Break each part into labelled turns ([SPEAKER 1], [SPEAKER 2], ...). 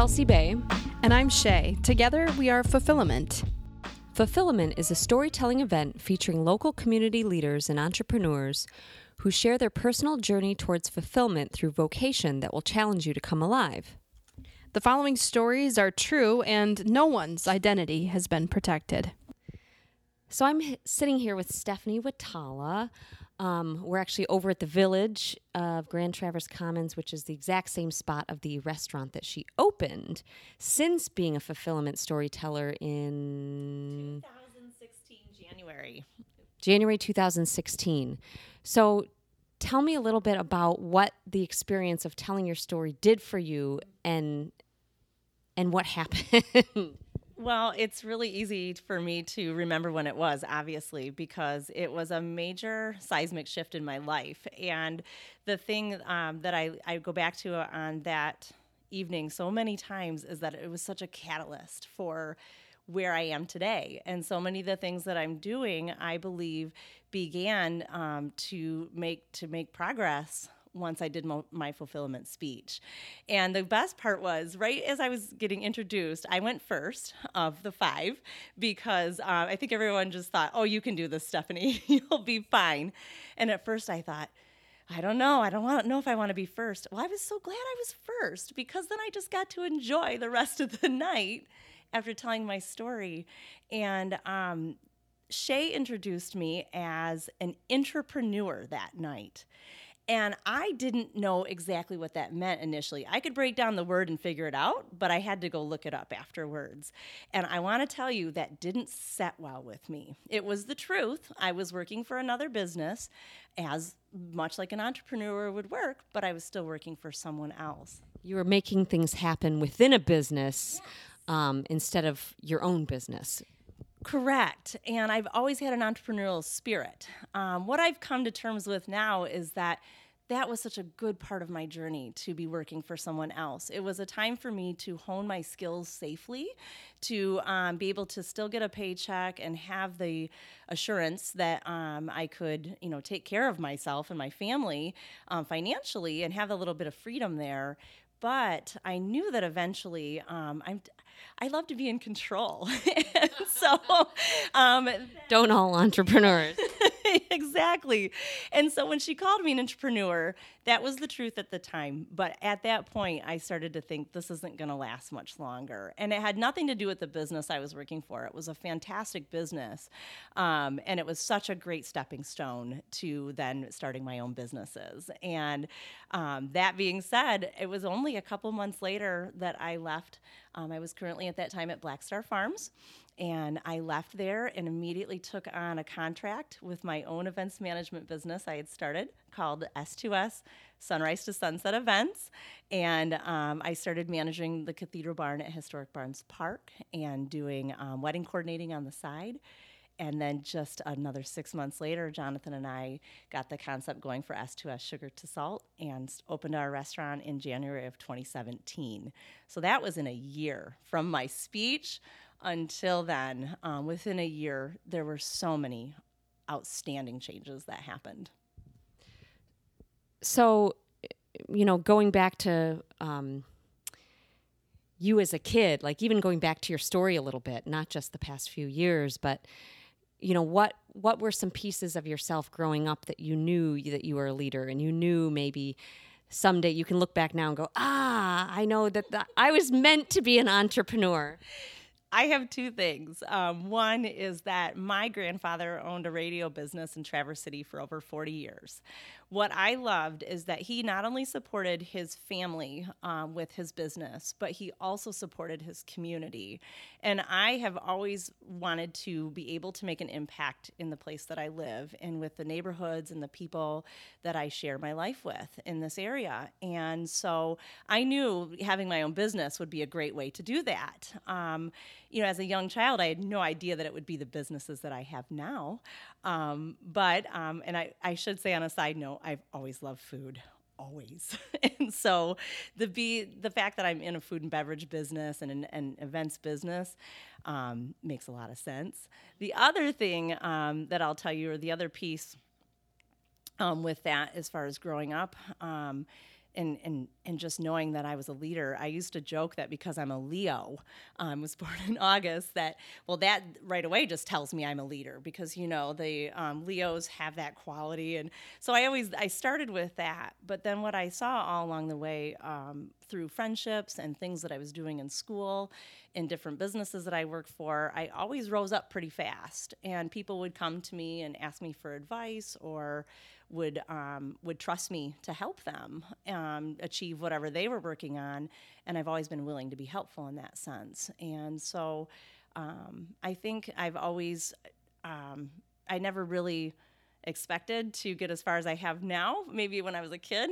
[SPEAKER 1] Kelsey Bay.
[SPEAKER 2] And I'm Shay. Together, we are Fulfillment.
[SPEAKER 1] Fulfillment is a storytelling event featuring local community leaders and entrepreneurs who share their personal journey towards fulfillment through vocation that will challenge you to come alive.
[SPEAKER 2] The following stories are true, and no one's identity has been protected.
[SPEAKER 1] So I'm h- sitting here with Stephanie Witala. Um, we're actually over at the village of Grand Traverse Commons, which is the exact same spot of the restaurant that she opened since being a fulfillment storyteller in
[SPEAKER 3] 2016 January.
[SPEAKER 1] January 2016. So tell me a little bit about what the experience of telling your story did for you and and what happened.
[SPEAKER 3] Well, it's really easy for me to remember when it was, obviously, because it was a major seismic shift in my life. And the thing um, that I, I go back to on that evening so many times is that it was such a catalyst for where I am today. And so many of the things that I'm doing, I believe, began um, to make to make progress once I did mo- my fulfillment speech. And the best part was, right as I was getting introduced, I went first of the five because uh, I think everyone just thought, oh, you can do this, Stephanie. You'll be fine. And at first I thought, I don't know. I don't want know if I want to be first. Well, I was so glad I was first because then I just got to enjoy the rest of the night after telling my story. And um, Shay introduced me as an entrepreneur that night. And I didn't know exactly what that meant initially. I could break down the word and figure it out, but I had to go look it up afterwards. And I want to tell you that didn't set well with me. It was the truth. I was working for another business as much like an entrepreneur would work, but I was still working for someone else.
[SPEAKER 1] you were making things happen within a business um, instead of your own business.
[SPEAKER 3] Correct. And I've always had an entrepreneurial spirit. Um, what I've come to terms with now is that that was such a good part of my journey to be working for someone else. It was a time for me to hone my skills safely, to um, be able to still get a paycheck and have the assurance that um, I could, you know, take care of myself and my family um, financially and have a little bit of freedom there. But I knew that eventually um, I'm. I love to be in control, and so um,
[SPEAKER 1] Don't all entrepreneurs.
[SPEAKER 3] exactly. And so when she called me an entrepreneur, that was the truth at the time. But at that point, I started to think this isn't going to last much longer. And it had nothing to do with the business I was working for. It was a fantastic business. Um, and it was such a great stepping stone to then starting my own businesses. And um, that being said, it was only a couple months later that I left. Um, I was currently at that time at Black Star Farms. And I left there and immediately took on a contract with my own events management business I had started called S2S Sunrise to Sunset Events. And um, I started managing the Cathedral Barn at Historic Barns Park and doing um, wedding coordinating on the side. And then just another six months later, Jonathan and I got the concept going for S2S Sugar to Salt and opened our restaurant in January of 2017. So that was in a year from my speech until then. Um, within a year, there were so many outstanding changes that happened.
[SPEAKER 1] so, you know, going back to um, you as a kid, like even going back to your story a little bit, not just the past few years, but you know what what were some pieces of yourself growing up that you knew that you were a leader and you knew maybe someday you can look back now and go ah i know that the, i was meant to be an entrepreneur
[SPEAKER 3] I have two things. Um, one is that my grandfather owned a radio business in Traverse City for over 40 years. What I loved is that he not only supported his family um, with his business, but he also supported his community. And I have always wanted to be able to make an impact in the place that I live and with the neighborhoods and the people that I share my life with in this area. And so I knew having my own business would be a great way to do that. Um, you know, as a young child, I had no idea that it would be the businesses that I have now. Um, but, um, and I, I should say on a side note, I've always loved food. Always, and so the be the fact that I'm in a food and beverage business and an, an events business um, makes a lot of sense. The other thing um, that I'll tell you, or the other piece um, with that as far as growing up. And and and just knowing that I was a leader, I used to joke that because I'm a Leo, um, was born in August, that well, that right away just tells me I'm a leader because you know the um, Leos have that quality, and so I always I started with that. But then what I saw all along the way um, through friendships and things that I was doing in school, in different businesses that I worked for, I always rose up pretty fast, and people would come to me and ask me for advice or would um, would trust me to help them um, achieve whatever they were working on, and I've always been willing to be helpful in that sense. And so, um, I think I've always, um, I never really expected to get as far as I have now. Maybe when I was a kid,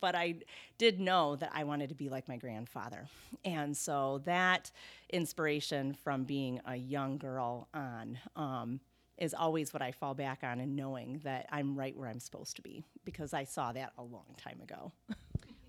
[SPEAKER 3] but I did know that I wanted to be like my grandfather, and so that inspiration from being a young girl on um, is always what I fall back on and knowing that I'm right where I'm supposed to be because I saw that a long time ago.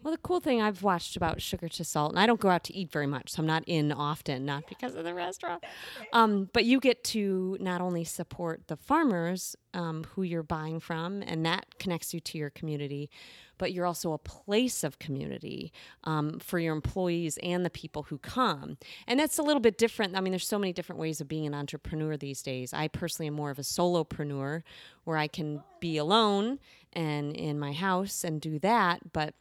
[SPEAKER 1] Well, the cool thing I've watched about Sugar to Salt, and I don't go out to eat very much, so I'm not in often, not because of the restaurant. Um, but you get to not only support the farmers um, who you're buying from, and that connects you to your community, but you're also a place of community um, for your employees and the people who come. And that's a little bit different. I mean, there's so many different ways of being an entrepreneur these days. I personally am more of a solopreneur where I can be alone and in my house and do that, but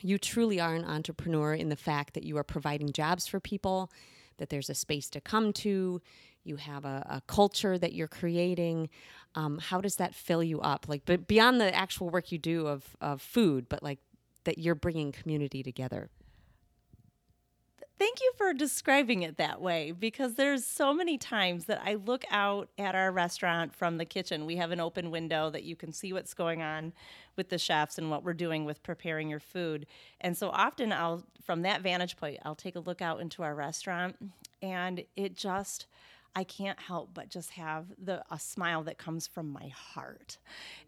[SPEAKER 1] you truly are an entrepreneur in the fact that you are providing jobs for people, that there's a space to come to, you have a, a culture that you're creating. Um, how does that fill you up? Like, but beyond the actual work you do of, of food, but like that you're bringing community together.
[SPEAKER 3] Thank you for describing it that way because there's so many times that I look out at our restaurant from the kitchen. We have an open window that you can see what's going on with the chefs and what we're doing with preparing your food. And so often I'll from that vantage point, I'll take a look out into our restaurant and it just I can't help but just have the a smile that comes from my heart.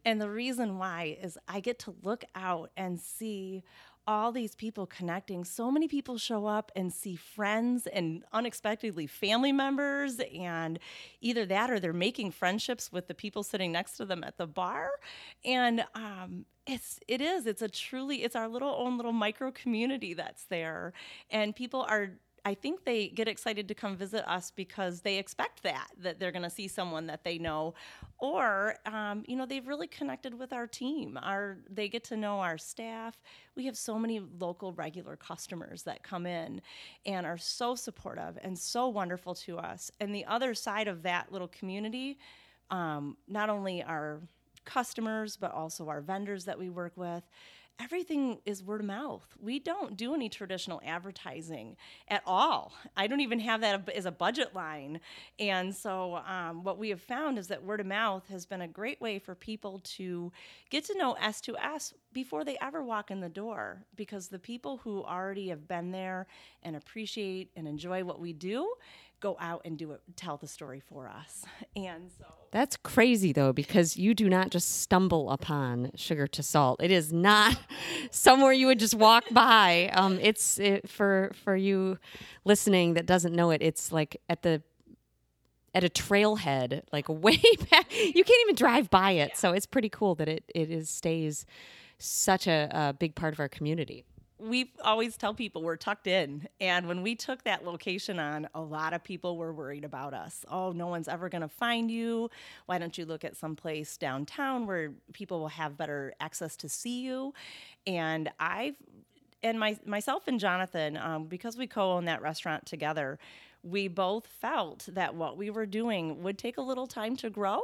[SPEAKER 3] And the reason why is I get to look out and see all these people connecting. So many people show up and see friends and unexpectedly family members, and either that or they're making friendships with the people sitting next to them at the bar. And um, it's it is it's a truly it's our little own little micro community that's there, and people are I think they get excited to come visit us because they expect that that they're going to see someone that they know, or um, you know they've really connected with our team. Our they get to know our staff. We have so many local regular customers that come in and are so supportive and so wonderful to us. And the other side of that little community, um, not only our customers but also our vendors that we work with everything is word of mouth. We don't do any traditional advertising at all. I don't even have that as a budget line. And so, um, what we have found is that word of mouth has been a great way for people to get to know S2S before they ever walk in the door because the people who already have been there and appreciate and enjoy what we do go out and do it, tell the story for us. And so
[SPEAKER 1] that's crazy though, because you do not just stumble upon sugar to salt. It is not somewhere you would just walk by. Um, it's it, for for you listening that doesn't know it. It's like at the at a trailhead, like way back. You can't even drive by it. Yeah. So it's pretty cool that it it is stays such a, a big part of our community
[SPEAKER 3] we always tell people we're tucked in. And when we took that location on, a lot of people were worried about us. Oh, no one's ever going to find you. Why don't you look at some place downtown where people will have better access to see you? And I've and my myself and Jonathan, um, because we co-own that restaurant together, we both felt that what we were doing would take a little time to grow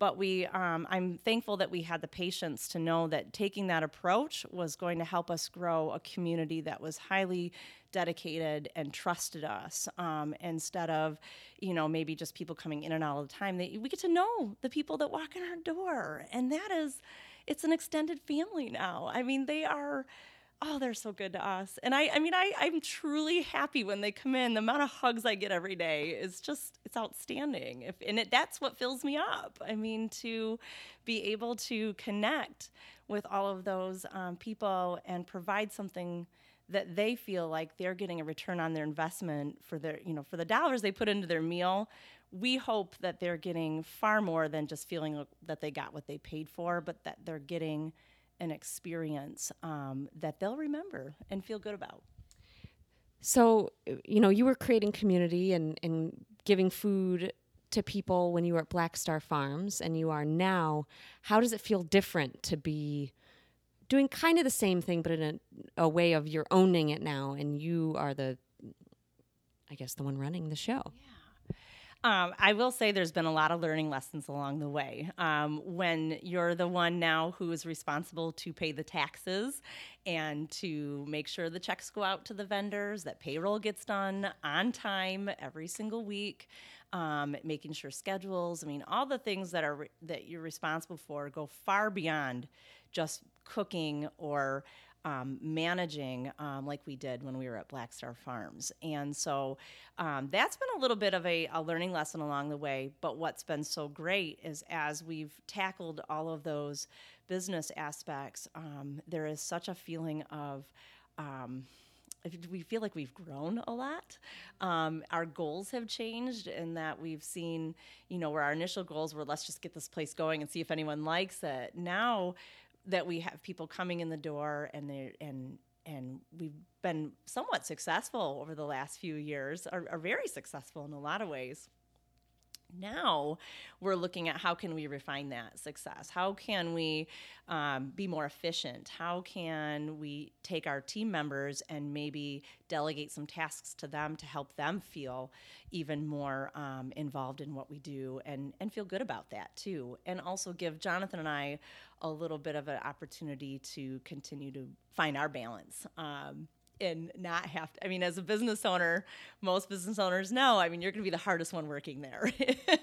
[SPEAKER 3] but we um, i'm thankful that we had the patience to know that taking that approach was going to help us grow a community that was highly dedicated and trusted us um, instead of you know maybe just people coming in and out all the time. They, we get to know the people that walk in our door and that is it's an extended family now. I mean they are oh, they're so good to us. And I, I mean, I, I'm truly happy when they come in. The amount of hugs I get every day is just, it's outstanding. If, and it, that's what fills me up. I mean, to be able to connect with all of those um, people and provide something that they feel like they're getting a return on their investment for their, you know, for the dollars they put into their meal. We hope that they're getting far more than just feeling that they got what they paid for, but that they're getting an experience um, that they'll remember and feel good about.
[SPEAKER 1] So, you know, you were creating community and, and giving food to people when you were at Black Star Farms, and you are now. How does it feel different to be doing kind of the same thing, but in a, a way of you're owning it now, and you are the, I guess, the one running the show?
[SPEAKER 3] Um, I will say there's been a lot of learning lessons along the way. Um, when you're the one now who is responsible to pay the taxes and to make sure the checks go out to the vendors, that payroll gets done on time every single week, um, making sure schedules. I mean, all the things that are re- that you're responsible for go far beyond just cooking or um, managing um, like we did when we were at Black Star Farms. And so um, that's been a little bit of a, a, learning lesson along the way. But what's been so great is as we've tackled all of those business aspects, um, there is such a feeling of, um, we feel like we've grown a lot. Um, our goals have changed in that we've seen, you know, where our initial goals were let's just get this place going and see if anyone likes it. Now that we have people coming in the door and they and and we've been somewhat successful over the last few years, are, are very successful in a lot of ways now we're looking at how can we refine that success? How can we um, be more efficient? How can we take our team members and maybe delegate some tasks to them to help them feel even more um, involved in what we do and, and feel good about that too? And also give jonathan and i a little bit of an opportunity to continue to find our balance um, and not have to. I mean, as a business owner, most business owners know. I mean, you're going to be the hardest one working there,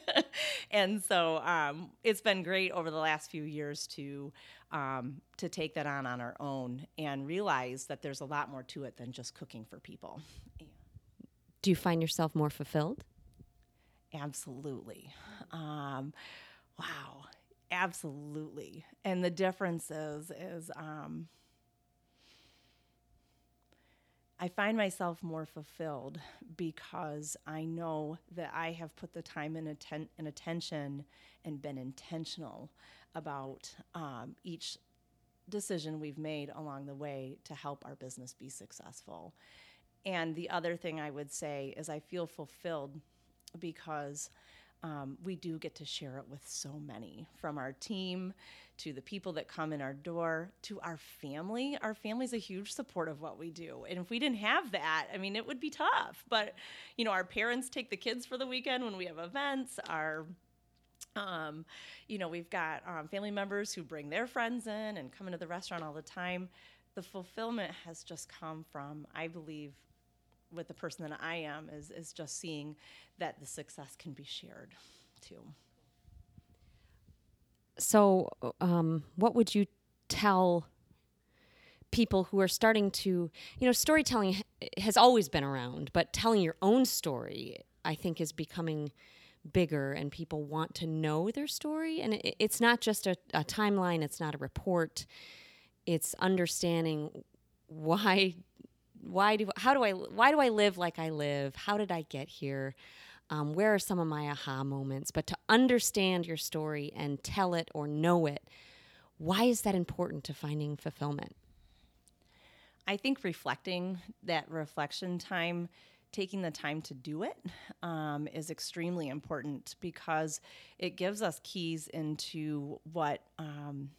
[SPEAKER 3] and so um, it's been great over the last few years to um, to take that on on our own and realize that there's a lot more to it than just cooking for people.
[SPEAKER 1] Do you find yourself more fulfilled?
[SPEAKER 3] Absolutely. Um, wow, absolutely. And the difference is is um, I find myself more fulfilled because I know that I have put the time and, atten- and attention and been intentional about um, each decision we've made along the way to help our business be successful. And the other thing I would say is I feel fulfilled because um, we do get to share it with so many from our team to the people that come in our door to our family. Our family's a huge support of what we do. And if we didn't have that, I mean, it would be tough. But, you know, our parents take the kids for the weekend when we have events. Our um, you know, we've got um, family members who bring their friends in and come into the restaurant all the time. The fulfillment has just come from, I believe, with the person that I am, is, is just seeing that the success can be shared too.
[SPEAKER 1] So, um, what would you tell people who are starting to, you know, storytelling has always been around, but telling your own story, I think, is becoming bigger and people want to know their story. And it, it's not just a, a timeline, it's not a report, it's understanding why why do how do I why do I live like I live? How did I get here? Um, where are some of my aha moments? But to understand your story and tell it or know it, why is that important to finding fulfillment?
[SPEAKER 3] I think reflecting that reflection time, taking the time to do it, um, is extremely important because it gives us keys into what um,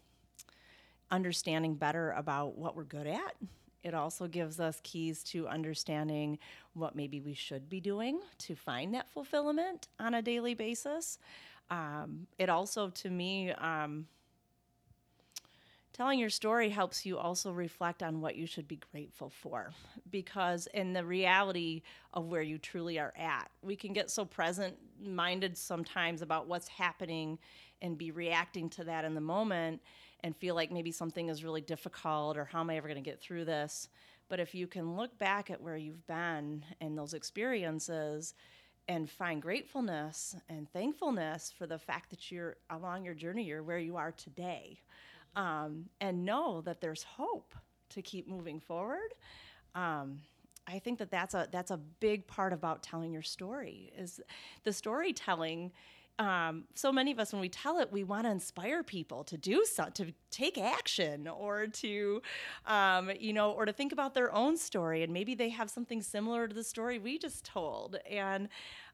[SPEAKER 3] understanding better about what we're good at it also gives us keys to understanding what maybe we should be doing to find that fulfillment on a daily basis. Um, it also, to me, um, telling your story helps you also reflect on what you should be grateful for because in the reality of where you truly are at we can get so present minded sometimes about what's happening and be reacting to that in the moment and feel like maybe something is really difficult or how am I ever going to get through this? But if you can look back at where you've been and those experiences and find gratefulness and thankfulness for the fact that you're along your journey, you're where you are today, um, and know that there's hope to keep moving forward. Um, I think that that's a that's a big part about telling your story is the storytelling um, so many of us, when we tell it, we want to inspire people to do something, to take action, or to, um, you know, or to think about their own story, and maybe they have something similar to the story we just told. And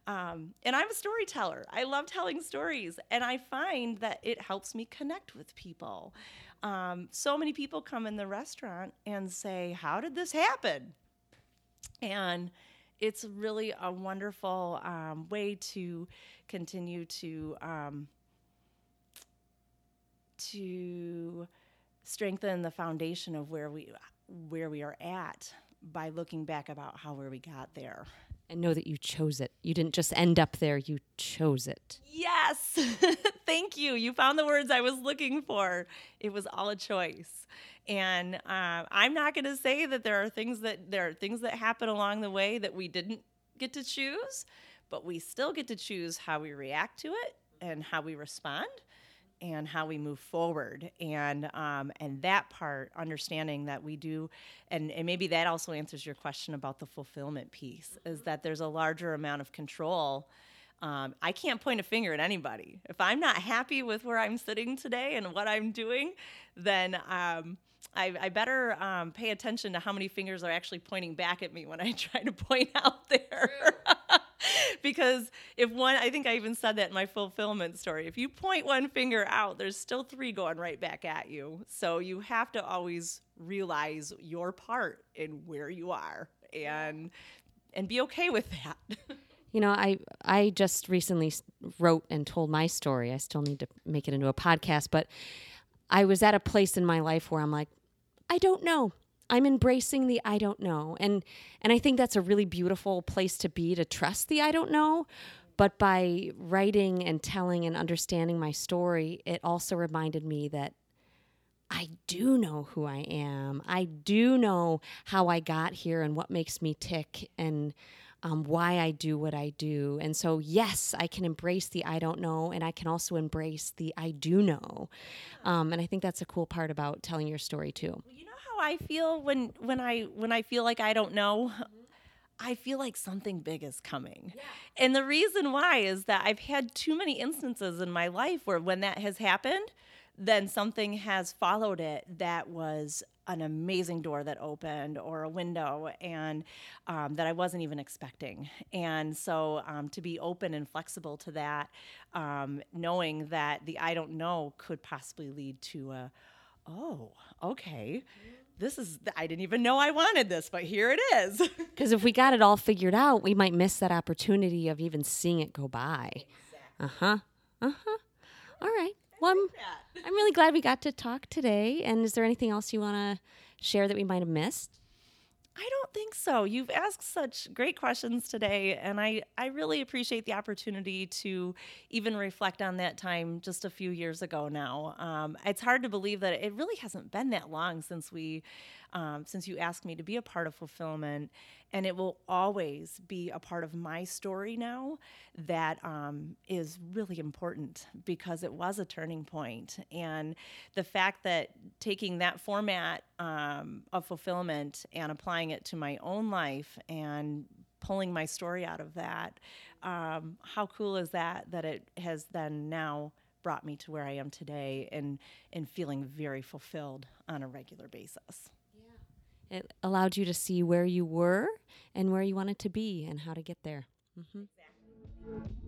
[SPEAKER 3] um, and I'm a storyteller. I love telling stories, and I find that it helps me connect with people. Um, so many people come in the restaurant and say, "How did this happen?" And it's really a wonderful um, way to continue to um, to strengthen the foundation of where we where we are at by looking back about how where we got there
[SPEAKER 1] and know that you chose it. You didn't just end up there, you chose it.
[SPEAKER 3] Yes. Thank you. You found the words I was looking for. It was all a choice. And uh, I'm not going to say that there are things that there are things that happen along the way that we didn't get to choose, but we still get to choose how we react to it and how we respond and how we move forward. And um, and that part understanding that we do and, and maybe that also answers your question about the fulfillment piece is that there's a larger amount of control. Um, i can't point a finger at anybody. If i'm not happy with where i'm sitting today and what i'm doing then um, I, I, better um, pay attention to how many fingers are actually pointing back at me when I try to point out there. because if one, I think I even said that in my fulfillment story. If you point one finger out, there's still three going right back at you. So you have to always realize your part in where you are and and be okay with that.
[SPEAKER 1] You know, I I just recently wrote and told my story. I still need to make it into a podcast, but I was at a place in my life where I'm like, I don't know. I'm embracing the I don't know. And and I think that's a really beautiful place to be to trust the I don't know. But by writing and telling and understanding my story, it also reminded me that I do know who I am. I do know how I got here and what makes me tick and um, why I do what I do. And so, yes, I can embrace the I don't know, and I can also embrace the I do know. Um, and I think that's a cool part about telling your story too.
[SPEAKER 3] You know how I feel when when I when I feel like I don't know. I feel like something big is coming. Yeah. And the reason why is that I've had too many instances in my life where when that has happened, then something has followed it that was an amazing door that opened or a window and um, that I wasn't even expecting. And so um, to be open and flexible to that, um, knowing that the I don't know could possibly lead to a, oh, okay. This is, I didn't even know I wanted this, but here it is.
[SPEAKER 1] Because if we got it all figured out, we might miss that opportunity of even seeing it go by. Uh huh. Uh huh. All right. Well, I'm, I'm really glad we got to talk today. And is there anything else you want to share that we might have missed?
[SPEAKER 3] I don't think so. You've asked such great questions today, and I, I really appreciate the opportunity to even reflect on that time just a few years ago now. Um, it's hard to believe that it really hasn't been that long since we um, since you asked me to be a part of fulfillment. And it will always be a part of my story now that um, is really important because it was a turning point. And the fact that taking that format um, of fulfillment and applying it to my own life and pulling my story out of that, um, how cool is that? That it has then now brought me to where I am today and, and feeling very fulfilled on a regular basis.
[SPEAKER 1] It allowed you to see where you were and where you wanted to be and how to get there. Mm-hmm. Exactly.